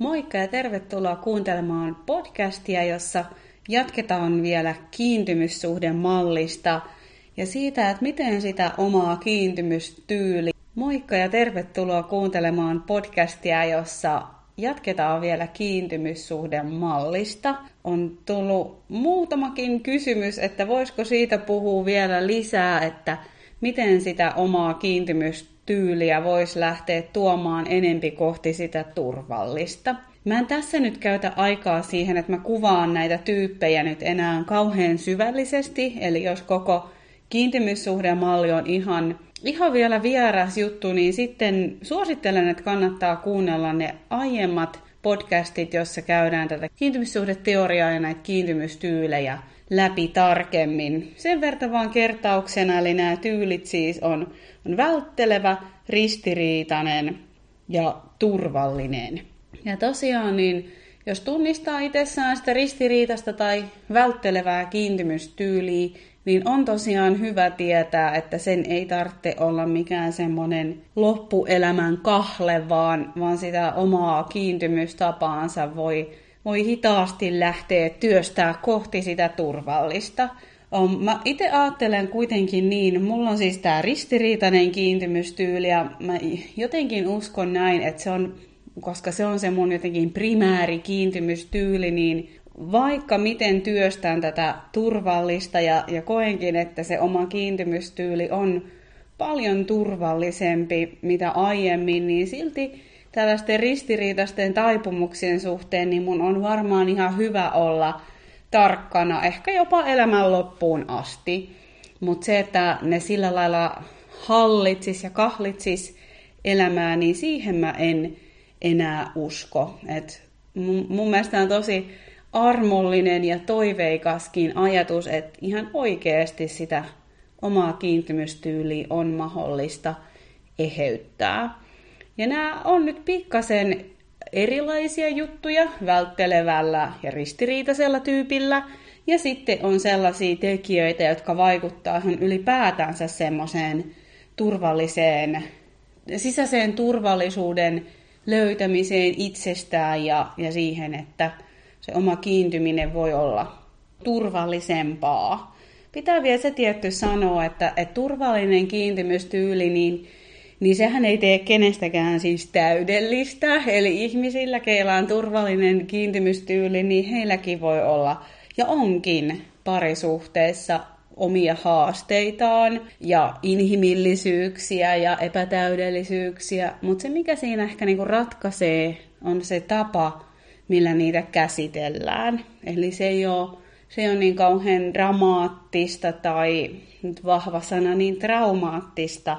Moikka ja tervetuloa kuuntelemaan podcastia, jossa jatketaan vielä kiintymyssuhdemallista ja siitä, että miten sitä omaa kiintymystyyli. Moikka ja tervetuloa kuuntelemaan podcastia, jossa jatketaan vielä kiintymyssuhdemallista. On tullut muutamakin kysymys, että voisiko siitä puhua vielä lisää, että miten sitä omaa kiintymystyyliä voisi lähteä tuomaan enempi kohti sitä turvallista. Mä en tässä nyt käytä aikaa siihen, että mä kuvaan näitä tyyppejä nyt enää kauhean syvällisesti, eli jos koko kiintymyssuhdemalli on ihan, ihan vielä vieras juttu, niin sitten suosittelen, että kannattaa kuunnella ne aiemmat podcastit, jossa käydään tätä kiintymyssuhdeteoriaa ja näitä kiintymystyylejä läpi tarkemmin. Sen verran vaan kertauksena, eli nämä tyylit siis on, on välttelevä, ristiriitainen ja turvallinen. Ja tosiaan, niin jos tunnistaa itsessään sitä ristiriitasta tai välttelevää kiintymystyyliä, niin on tosiaan hyvä tietää, että sen ei tarvitse olla mikään semmoinen loppuelämän kahle, vaan, vaan sitä omaa kiintymystapaansa voi, voi hitaasti lähteä työstää kohti sitä turvallista. Mä itse ajattelen kuitenkin niin, mulla on siis tämä ristiriitainen kiintymystyyli ja mä jotenkin uskon näin, että se on, koska se on se mun jotenkin primääri kiintymystyyli, niin vaikka miten työstän tätä turvallista ja, ja koenkin, että se oma kiintymystyyli on paljon turvallisempi mitä aiemmin, niin silti tällaisten ristiriitaisten taipumuksien suhteen, niin mun on varmaan ihan hyvä olla tarkkana, ehkä jopa elämän loppuun asti. Mutta se, että ne sillä lailla hallitsis ja kahlitsis elämää, niin siihen mä en enää usko. Et mun, mun mielestä on tosi armollinen ja toiveikaskin ajatus, että ihan oikeasti sitä omaa kiintymystyyliä on mahdollista eheyttää. Ja nämä on nyt pikkasen erilaisia juttuja välttelevällä ja ristiriitaisella tyypillä. Ja sitten on sellaisia tekijöitä, jotka vaikuttaa ylipäätänsä semmoiseen turvalliseen, sisäiseen turvallisuuden löytämiseen itsestään ja, ja siihen, että se oma kiintyminen voi olla turvallisempaa. Pitää vielä se tietty sanoa, että, että turvallinen kiintymystyyli, niin, niin sehän ei tee kenestäkään siis täydellistä. Eli ihmisillä, keillä on turvallinen kiintymystyyli, niin heilläkin voi olla ja onkin parisuhteessa omia haasteitaan ja inhimillisyyksiä ja epätäydellisyyksiä, mutta se mikä siinä ehkä niinku ratkaisee on se tapa, millä niitä käsitellään. Eli se ei ole, se ole niin kauhean dramaattista tai nyt vahva sana, niin traumaattista,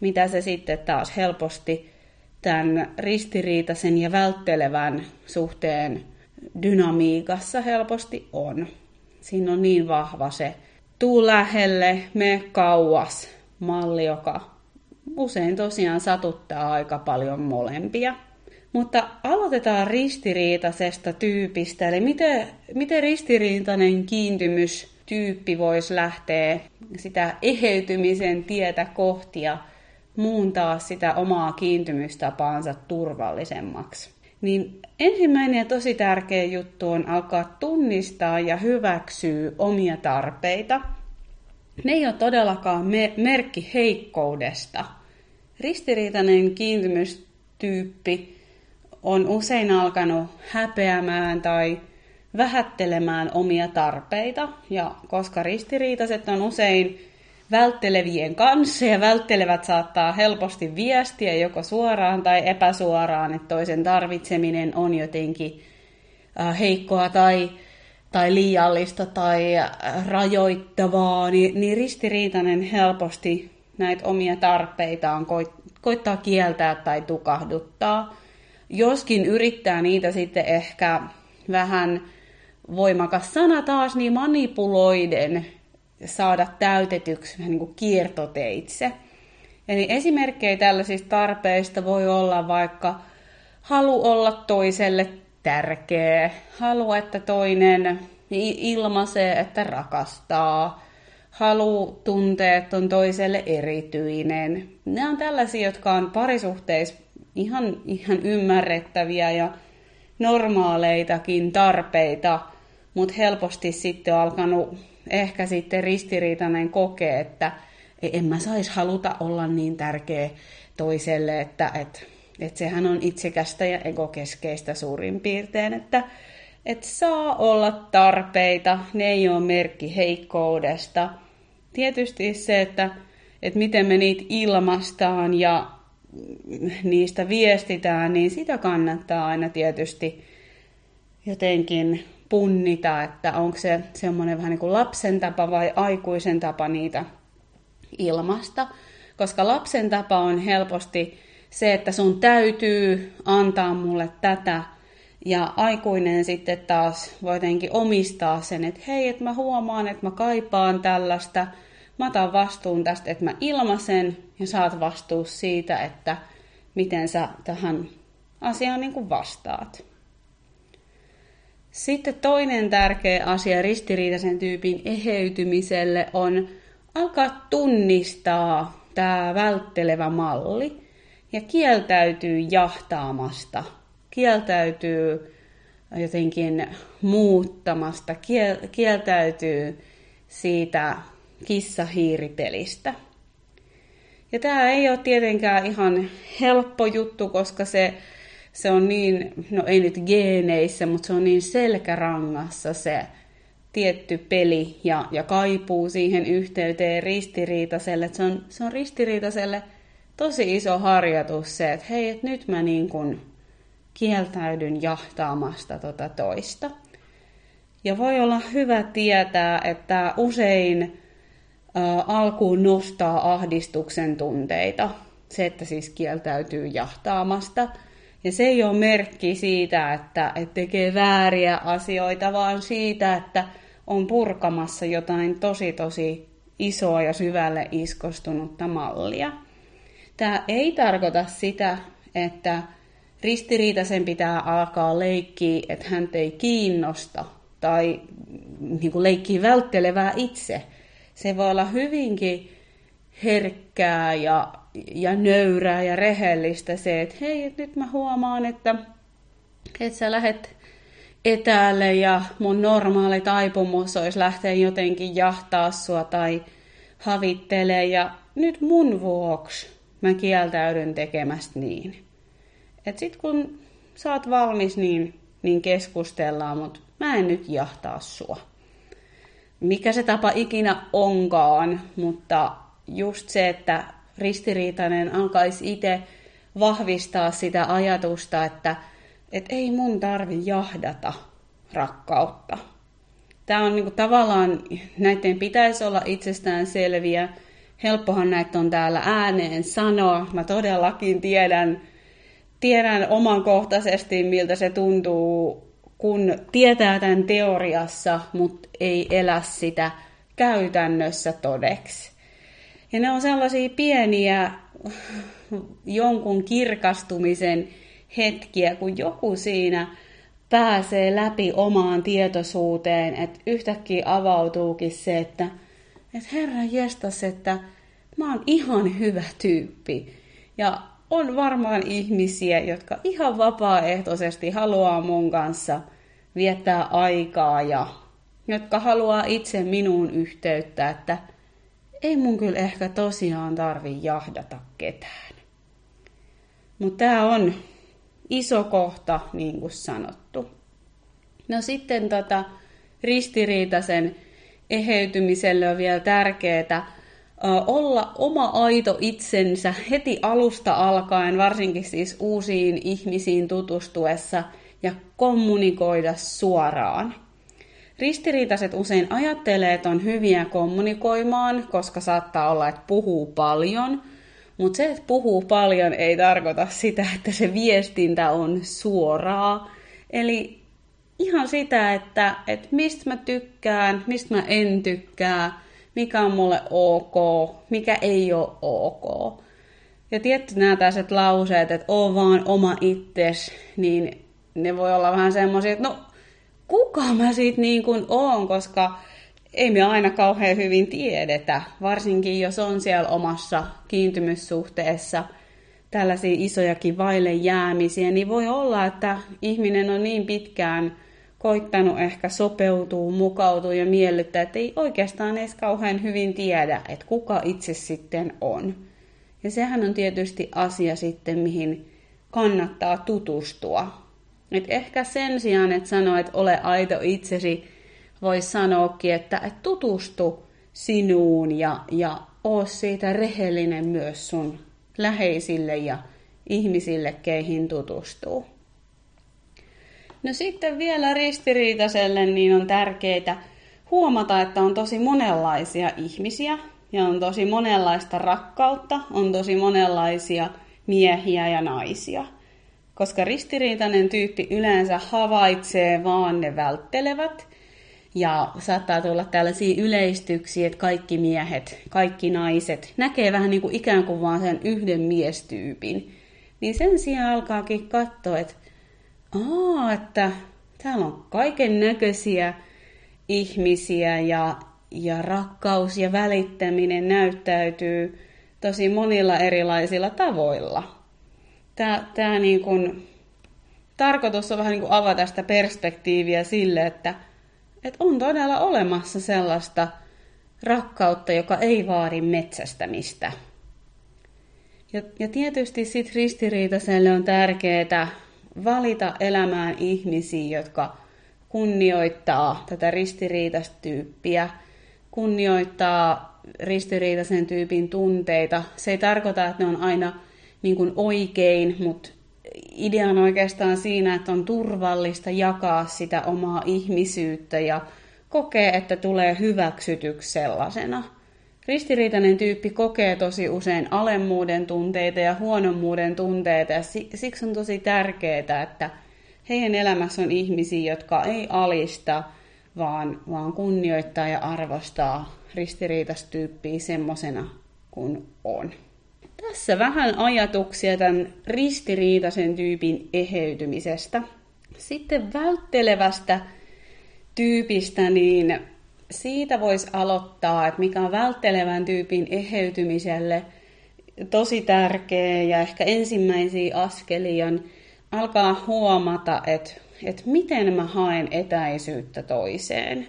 mitä se sitten taas helposti tämän ristiriitaisen ja välttelevän suhteen dynamiikassa helposti on. Siinä on niin vahva se tuu lähelle, me kauas malli, joka usein tosiaan satuttaa aika paljon molempia. Mutta aloitetaan ristiriitaisesta tyypistä, eli miten, miten ristiriitainen kiintymystyyppi voisi lähteä sitä eheytymisen tietä kohti ja muuntaa sitä omaa kiintymystapaansa turvallisemmaksi. Niin ensimmäinen ja tosi tärkeä juttu on alkaa tunnistaa ja hyväksyä omia tarpeita. Ne ei ole todellakaan me- merkki heikkoudesta. Ristiriitainen kiintymystyyppi on usein alkanut häpeämään tai vähättelemään omia tarpeita, ja koska ristiriitaiset on usein välttelevien kanssa ja välttelevät saattaa helposti viestiä joko suoraan tai epäsuoraan, että toisen tarvitseminen on jotenkin äh, heikkoa tai, tai liiallista tai äh, rajoittavaa, niin, niin ristiriitainen helposti näitä omia tarpeitaan koittaa kieltää tai tukahduttaa. Joskin yrittää niitä sitten ehkä vähän voimakas sana taas, niin manipuloiden saada täytetyksi niin kuin kiertoteitse. Eli esimerkkejä tällaisista tarpeista voi olla vaikka halu olla toiselle tärkeä, halu, että toinen ilmaisee, että rakastaa, halu tuntea, että on toiselle erityinen. Nämä on tällaisia, jotka on parisuhteissa ihan, ihan ymmärrettäviä ja normaaleitakin tarpeita, mutta helposti sitten on alkanut ehkä sitten ristiriitainen kokee, että en mä saisi haluta olla niin tärkeä toiselle, että, että, että sehän on itsekästä ja egokeskeistä suurin piirtein, että, että saa olla tarpeita, ne ei ole merkki heikkoudesta. Tietysti se, että, että miten me niitä ilmastaan ja niistä viestitään, niin sitä kannattaa aina tietysti jotenkin punnita, että onko se semmoinen vähän niin kuin lapsen tapa vai aikuisen tapa niitä ilmasta. Koska lapsen tapa on helposti se, että sun täytyy antaa mulle tätä, ja aikuinen sitten taas voi jotenkin omistaa sen, että hei, että mä huomaan, että mä kaipaan tällaista, mä otan vastuun tästä, että mä ilmaisen, ja saat vastuus siitä, että miten sä tähän asiaan niin kuin vastaat. Sitten toinen tärkeä asia ristiriitaisen tyypin eheytymiselle on alkaa tunnistaa tämä välttelevä malli ja kieltäytyy jahtaamasta, kieltäytyy jotenkin muuttamasta, kieltäytyy siitä kissahiiripelistä. Ja tämä ei ole tietenkään ihan helppo juttu, koska se se on niin, no ei nyt geeneissä, mutta se on niin selkärangassa se tietty peli ja, ja kaipuu siihen yhteyteen ristiriitaiselle. Se on, se on ristiriitaiselle tosi iso harjoitus se, että hei, että nyt mä niin kuin kieltäydyn jahtaamasta tota toista. Ja voi olla hyvä tietää, että usein ä, alkuun nostaa ahdistuksen tunteita. Se, että siis kieltäytyy jahtaamasta – ja se ei ole merkki siitä, että, että tekee vääriä asioita, vaan siitä, että on purkamassa jotain tosi tosi isoa ja syvälle iskostunutta mallia. Tämä ei tarkoita sitä, että ristiriitaisen pitää alkaa leikkiä, että hän ei kiinnosta tai niin kuin leikkii välttelevää itse. Se voi olla hyvinkin herkkää ja ja nöyrää ja rehellistä se, että hei, et nyt mä huomaan, että, että sä lähet etäälle ja mun normaali taipumus olisi lähteä jotenkin jahtaa sua tai havittelee ja nyt mun vuoksi mä kieltäydyn tekemästä niin. Et sit kun sä oot valmis, niin, niin keskustellaan, mutta mä en nyt jahtaa sua. Mikä se tapa ikinä onkaan, mutta just se, että ristiriitainen alkaisi itse vahvistaa sitä ajatusta, että et ei mun tarvi jahdata rakkautta. Tämä on niinku tavallaan, näiden pitäisi olla itsestään selviä. Helppohan näitä on täällä ääneen sanoa. Mä todellakin tiedän, tiedän omankohtaisesti, miltä se tuntuu, kun tietää tämän teoriassa, mutta ei elä sitä käytännössä todeksi. Ja ne on sellaisia pieniä jonkun kirkastumisen hetkiä, kun joku siinä pääsee läpi omaan tietoisuuteen, että yhtäkkiä avautuukin se, että, että herra jestas, että mä oon ihan hyvä tyyppi. Ja on varmaan ihmisiä, jotka ihan vapaaehtoisesti haluaa mun kanssa viettää aikaa ja jotka haluaa itse minuun yhteyttä, että ei mun kyllä ehkä tosiaan tarvi jahdata ketään. Mutta tämä on iso kohta, niin kuin sanottu. No sitten tota, ristiriitaisen eheytymiselle on vielä tärkeää olla oma aito itsensä heti alusta alkaen, varsinkin siis uusiin ihmisiin tutustuessa ja kommunikoida suoraan. Ristiriitaiset usein ajattelee, että on hyviä kommunikoimaan, koska saattaa olla, että puhuu paljon, mutta se, että puhuu paljon, ei tarkoita sitä, että se viestintä on suoraa. Eli ihan sitä, että, että mistä mä tykkään, mistä mä en tykkää, mikä on mulle ok, mikä ei ole ok. Ja tietty nämä tällaiset lauseet, että oo vaan oma itses, niin ne voi olla vähän semmoisia, että no kuka mä siitä niin kuin oon, koska ei me aina kauhean hyvin tiedetä, varsinkin jos on siellä omassa kiintymyssuhteessa tällaisia isojakin vaille jäämisiä, niin voi olla, että ihminen on niin pitkään koittanut ehkä sopeutua, mukautua ja miellyttää, että ei oikeastaan edes kauhean hyvin tiedä, että kuka itse sitten on. Ja sehän on tietysti asia sitten, mihin kannattaa tutustua. Et ehkä sen sijaan, että sanoo, että ole aito itsesi, voisi sanoakin, että, että tutustu sinuun ja, ja oo siitä rehellinen myös sun läheisille ja ihmisille, keihin tutustuu. No sitten vielä ristiriitaiselle niin on tärkeää huomata, että on tosi monenlaisia ihmisiä ja on tosi monenlaista rakkautta, on tosi monenlaisia miehiä ja naisia. Koska ristiriitainen tyyppi yleensä havaitsee vaan ne välttelevät ja saattaa tulla tällaisia yleistyksiä, että kaikki miehet, kaikki naiset näkee vähän niin kuin ikään kuin vaan sen yhden miestyypin. Niin sen sijaan alkaakin katsoa, että aa, että täällä on kaiken näköisiä ihmisiä ja, ja rakkaus ja välittäminen näyttäytyy tosi monilla erilaisilla tavoilla. Tämä, tämä niin kuin, tarkoitus on vähän niin kuin avata sitä perspektiiviä sille, että, että on todella olemassa sellaista rakkautta, joka ei vaadi metsästämistä. Ja, ja tietysti sitten ristiriitaiselle on tärkeää valita elämään ihmisiä, jotka kunnioittaa tätä ristiriitaista tyyppiä, kunnioittaa ristiriitaisen tyypin tunteita. Se ei tarkoita, että ne on aina niin kuin oikein, mutta idea on oikeastaan siinä, että on turvallista jakaa sitä omaa ihmisyyttä ja kokee, että tulee hyväksytyksi sellaisena – Ristiriitainen tyyppi kokee tosi usein alemmuuden tunteita ja huonommuuden tunteita ja siksi on tosi tärkeää, että heidän elämässä on ihmisiä, jotka ei alista, vaan, vaan kunnioittaa ja arvostaa ristiriitaista tyyppiä semmoisena kuin on. Tässä vähän ajatuksia tämän ristiriitaisen tyypin eheytymisestä. Sitten välttelevästä tyypistä, niin siitä voisi aloittaa, että mikä on välttelevän tyypin eheytymiselle tosi tärkeä ja ehkä ensimmäisiä askelia on alkaa huomata, että, että miten mä haen etäisyyttä toiseen.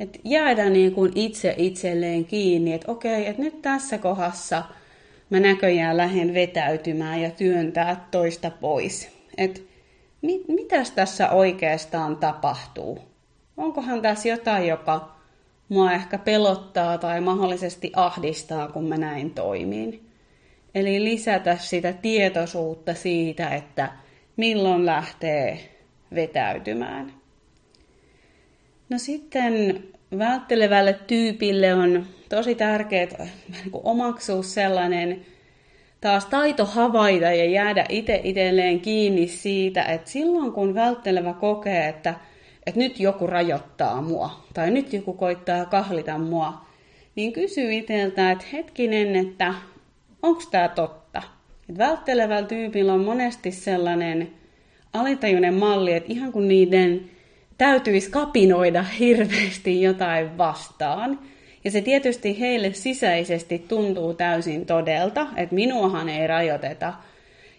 Että jäädä niin kuin itse itselleen kiinni, että okei, että nyt tässä kohdassa mä näköjään lähden vetäytymään ja työntää toista pois. Että mit, mitäs tässä oikeastaan tapahtuu? onkohan tässä jotain, joka mua ehkä pelottaa tai mahdollisesti ahdistaa, kun mä näin toimin. Eli lisätä sitä tietoisuutta siitä, että milloin lähtee vetäytymään. No sitten välttelevälle tyypille on tosi tärkeää omaksua sellainen taas taito havaita ja jäädä itse itselleen kiinni siitä, että silloin kun välttelevä kokee, että että nyt joku rajoittaa mua tai nyt joku koittaa kahlita mua, niin kysyy itseltä, että hetkinen, että onko tämä totta. Et välttelevällä tyypillä on monesti sellainen alitajuinen malli, että ihan kun niiden täytyisi kapinoida hirveästi jotain vastaan. Ja se tietysti heille sisäisesti tuntuu täysin todelta, että minuahan ei rajoiteta.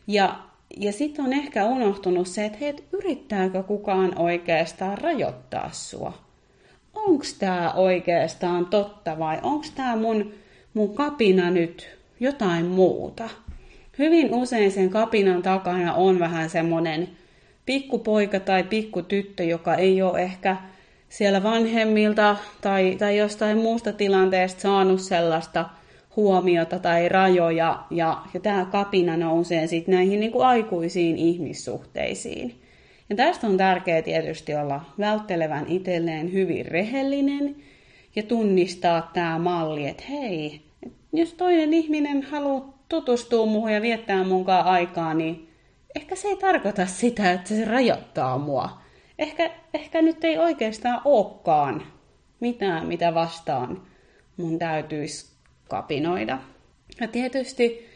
Ja ja sitten on ehkä unohtunut se, että hei, yrittääkö kukaan oikeastaan rajoittaa sua? Onko tämä oikeastaan totta vai onko tämä mun, mun kapina nyt jotain muuta? Hyvin usein sen kapinan takana on vähän semmoinen pikkupoika tai pikkutyttö, joka ei ole ehkä siellä vanhemmilta tai, tai jostain muusta tilanteesta saanut sellaista huomiota tai rajoja, ja, ja tämä kapina nousee sitten näihin niin kuin aikuisiin ihmissuhteisiin. Ja tästä on tärkeää tietysti olla välttelevän itselleen hyvin rehellinen ja tunnistaa tämä malli, että hei, jos toinen ihminen haluaa tutustua muuhun ja viettää munkaan aikaa, niin ehkä se ei tarkoita sitä, että se rajoittaa mua. Ehkä, ehkä nyt ei oikeastaan olekaan mitään, mitä vastaan mun täytyisi kapinoida. Ja tietysti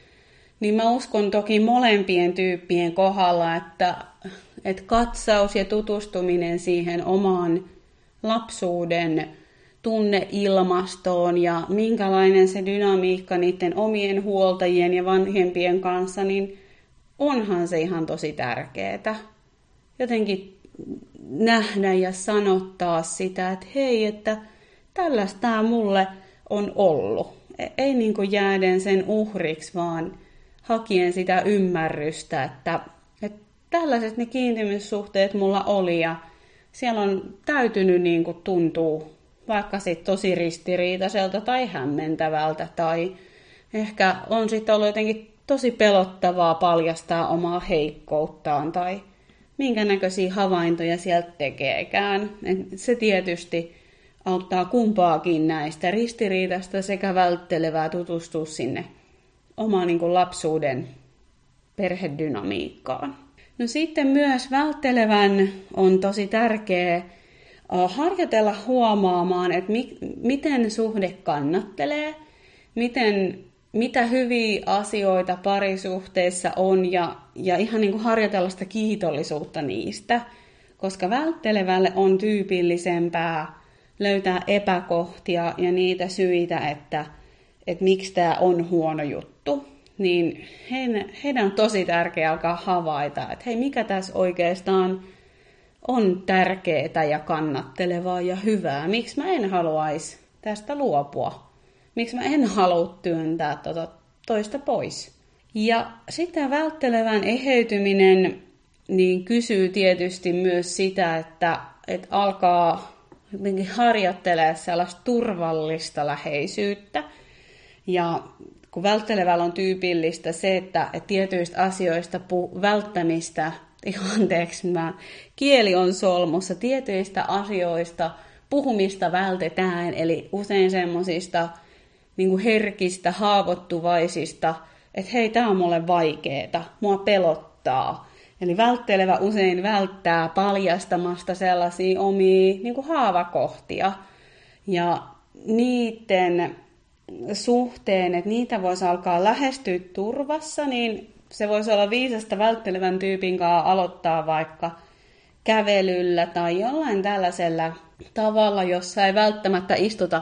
niin mä uskon toki molempien tyyppien kohdalla, että, että katsaus ja tutustuminen siihen omaan lapsuuden tunneilmastoon ja minkälainen se dynamiikka niiden omien huoltajien ja vanhempien kanssa, niin onhan se ihan tosi tärkeää. Jotenkin nähdä ja sanottaa sitä, että hei, että tällaista mulle on ollut. E- ei niin kuin jääden sen uhriksi, vaan hakien sitä ymmärrystä, että, että tällaiset ne kiintymyssuhteet mulla oli ja siellä on täytynyt niin kuin tuntua vaikka sitten tosi ristiriitaiselta tai hämmentävältä tai ehkä on sitten ollut jotenkin tosi pelottavaa paljastaa omaa heikkouttaan tai minkä näköisiä havaintoja sieltä tekeekään. Se tietysti auttaa kumpaakin näistä ristiriitasta sekä välttelevää tutustua sinne omaan niin kuin lapsuuden perhedynamiikkaan. No sitten myös välttelevän on tosi tärkeä harjoitella huomaamaan, että mi- miten suhde kannattelee, miten, mitä hyviä asioita parisuhteessa on ja, ja ihan niin kuin harjoitella sitä kiitollisuutta niistä, koska välttelevälle on tyypillisempää löytää epäkohtia ja niitä syitä, että, että miksi tämä on huono juttu, niin heidän, heidän on tosi tärkeää alkaa havaita, että hei, mikä tässä oikeastaan on tärkeää ja kannattelevaa ja hyvää. Miksi mä en haluaisi tästä luopua? Miksi mä en halua työntää tuota toista pois? Ja sitten välttelevän eheytyminen niin kysyy tietysti myös sitä, että, että alkaa jotenkin harjoittelee sellaista turvallista läheisyyttä. Ja kun välttelevällä on tyypillistä se, että, että tietyistä asioista pu- välttämistä anteeksi, mä, kieli on solmussa, tietyistä asioista puhumista vältetään, eli usein semmoisista niin herkistä, haavoittuvaisista, että hei, tämä on mulle vaikeeta, mua pelottaa. Eli välttelevä usein välttää paljastamasta sellaisia omia niin kuin haavakohtia. Ja niiden suhteen, että niitä voisi alkaa lähestyä turvassa, niin se voisi olla viisasta välttelevän tyypin kanssa aloittaa vaikka kävelyllä tai jollain tällaisella tavalla, jossa ei välttämättä istuta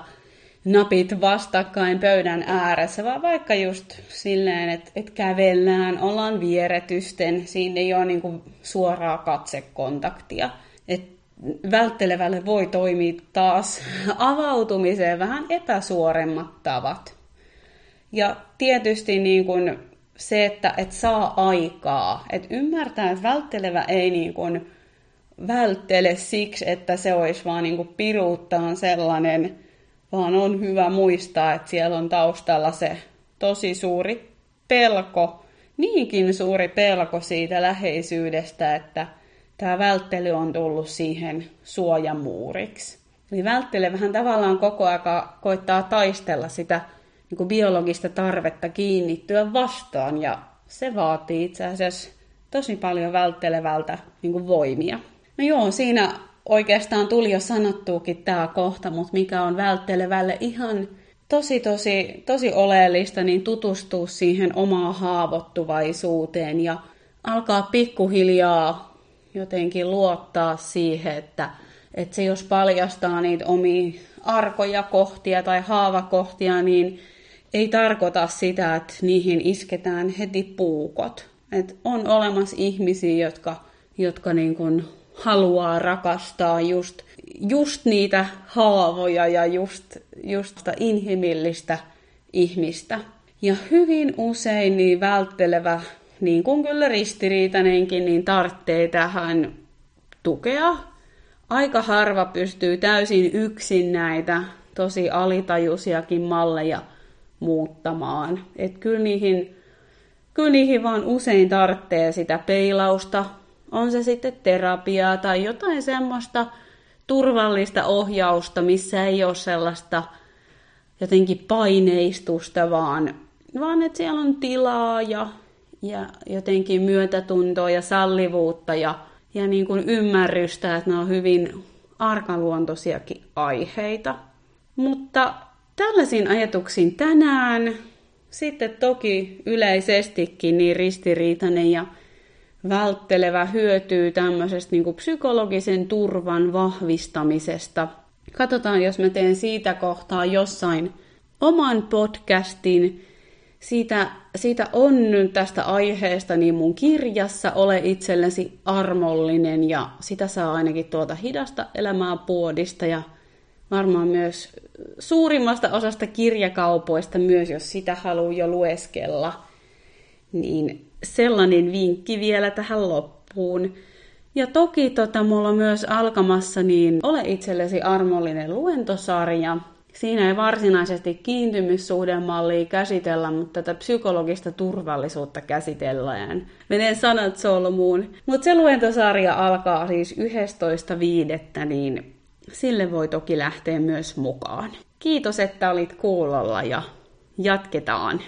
napit vastakkain pöydän ääressä, vaan vaikka just silleen, että, että kävellään, ollaan vieretysten, siinä ei ole niin kuin suoraa katsekontaktia. Et välttelevälle voi toimia taas avautumiseen vähän epäsuoremmat tavat. Ja tietysti niin kuin se, että et saa aikaa, että ymmärtää, että välttelevä ei niin kuin välttele siksi, että se olisi vaan niin kuin piruuttaan sellainen, vaan on hyvä muistaa, että siellä on taustalla se tosi suuri pelko, niinkin suuri pelko siitä läheisyydestä, että tämä välttely on tullut siihen suojamuuriksi. Eli välttelevähän tavallaan koko aika koittaa taistella sitä niin kuin biologista tarvetta kiinnittyä vastaan ja se vaatii itse asiassa tosi paljon välttelevältä niin kuin voimia. No joo, siinä oikeastaan tuli jo sanottuukin tämä kohta, mutta mikä on välttelevälle ihan tosi, tosi, tosi oleellista, niin tutustua siihen omaan haavoittuvaisuuteen ja alkaa pikkuhiljaa jotenkin luottaa siihen, että, että se jos paljastaa niitä omia arkoja kohtia tai haavakohtia, niin ei tarkoita sitä, että niihin isketään heti puukot. Et on olemassa ihmisiä, jotka, jotka niin kuin haluaa rakastaa just, just niitä haavoja ja just, just sitä inhimillistä ihmistä. Ja hyvin usein niin välttelevä, niin kuin kyllä ristiriitainenkin, niin tarvitsee tähän tukea. Aika harva pystyy täysin yksin näitä tosi alitajuisiakin malleja muuttamaan. Et kyllä niihin, kyllä niihin vaan usein tarvitsee sitä peilausta, on se sitten terapiaa tai jotain semmoista turvallista ohjausta, missä ei ole sellaista jotenkin paineistusta, vaan, vaan että siellä on tilaa ja, ja jotenkin myötätuntoa ja sallivuutta ja, ja niin kuin ymmärrystä, että ne on hyvin arkaluontoisiakin aiheita. Mutta tällaisiin ajatuksiin tänään. Sitten toki yleisestikin niin ristiriitainen ja välttelevä hyötyy tämmöisestä niin psykologisen turvan vahvistamisesta. katsotaan, jos mä teen siitä kohtaa jossain oman podcastin. Siitä, siitä on tästä aiheesta niin mun kirjassa Ole itsellesi armollinen ja sitä saa ainakin tuolta hidasta elämää puodista ja varmaan myös suurimmasta osasta kirjakaupoista myös, jos sitä haluaa jo lueskella. Niin sellainen vinkki vielä tähän loppuun. Ja toki tota, mulla on myös alkamassa niin Ole itsellesi armollinen luentosarja. Siinä ei varsinaisesti kiintymyssuhdemallia käsitellä, mutta tätä psykologista turvallisuutta käsitellään. Menee sanat solmuun. Mutta se luentosarja alkaa siis 11.5. niin sille voi toki lähteä myös mukaan. Kiitos, että olit kuulolla ja jatketaan.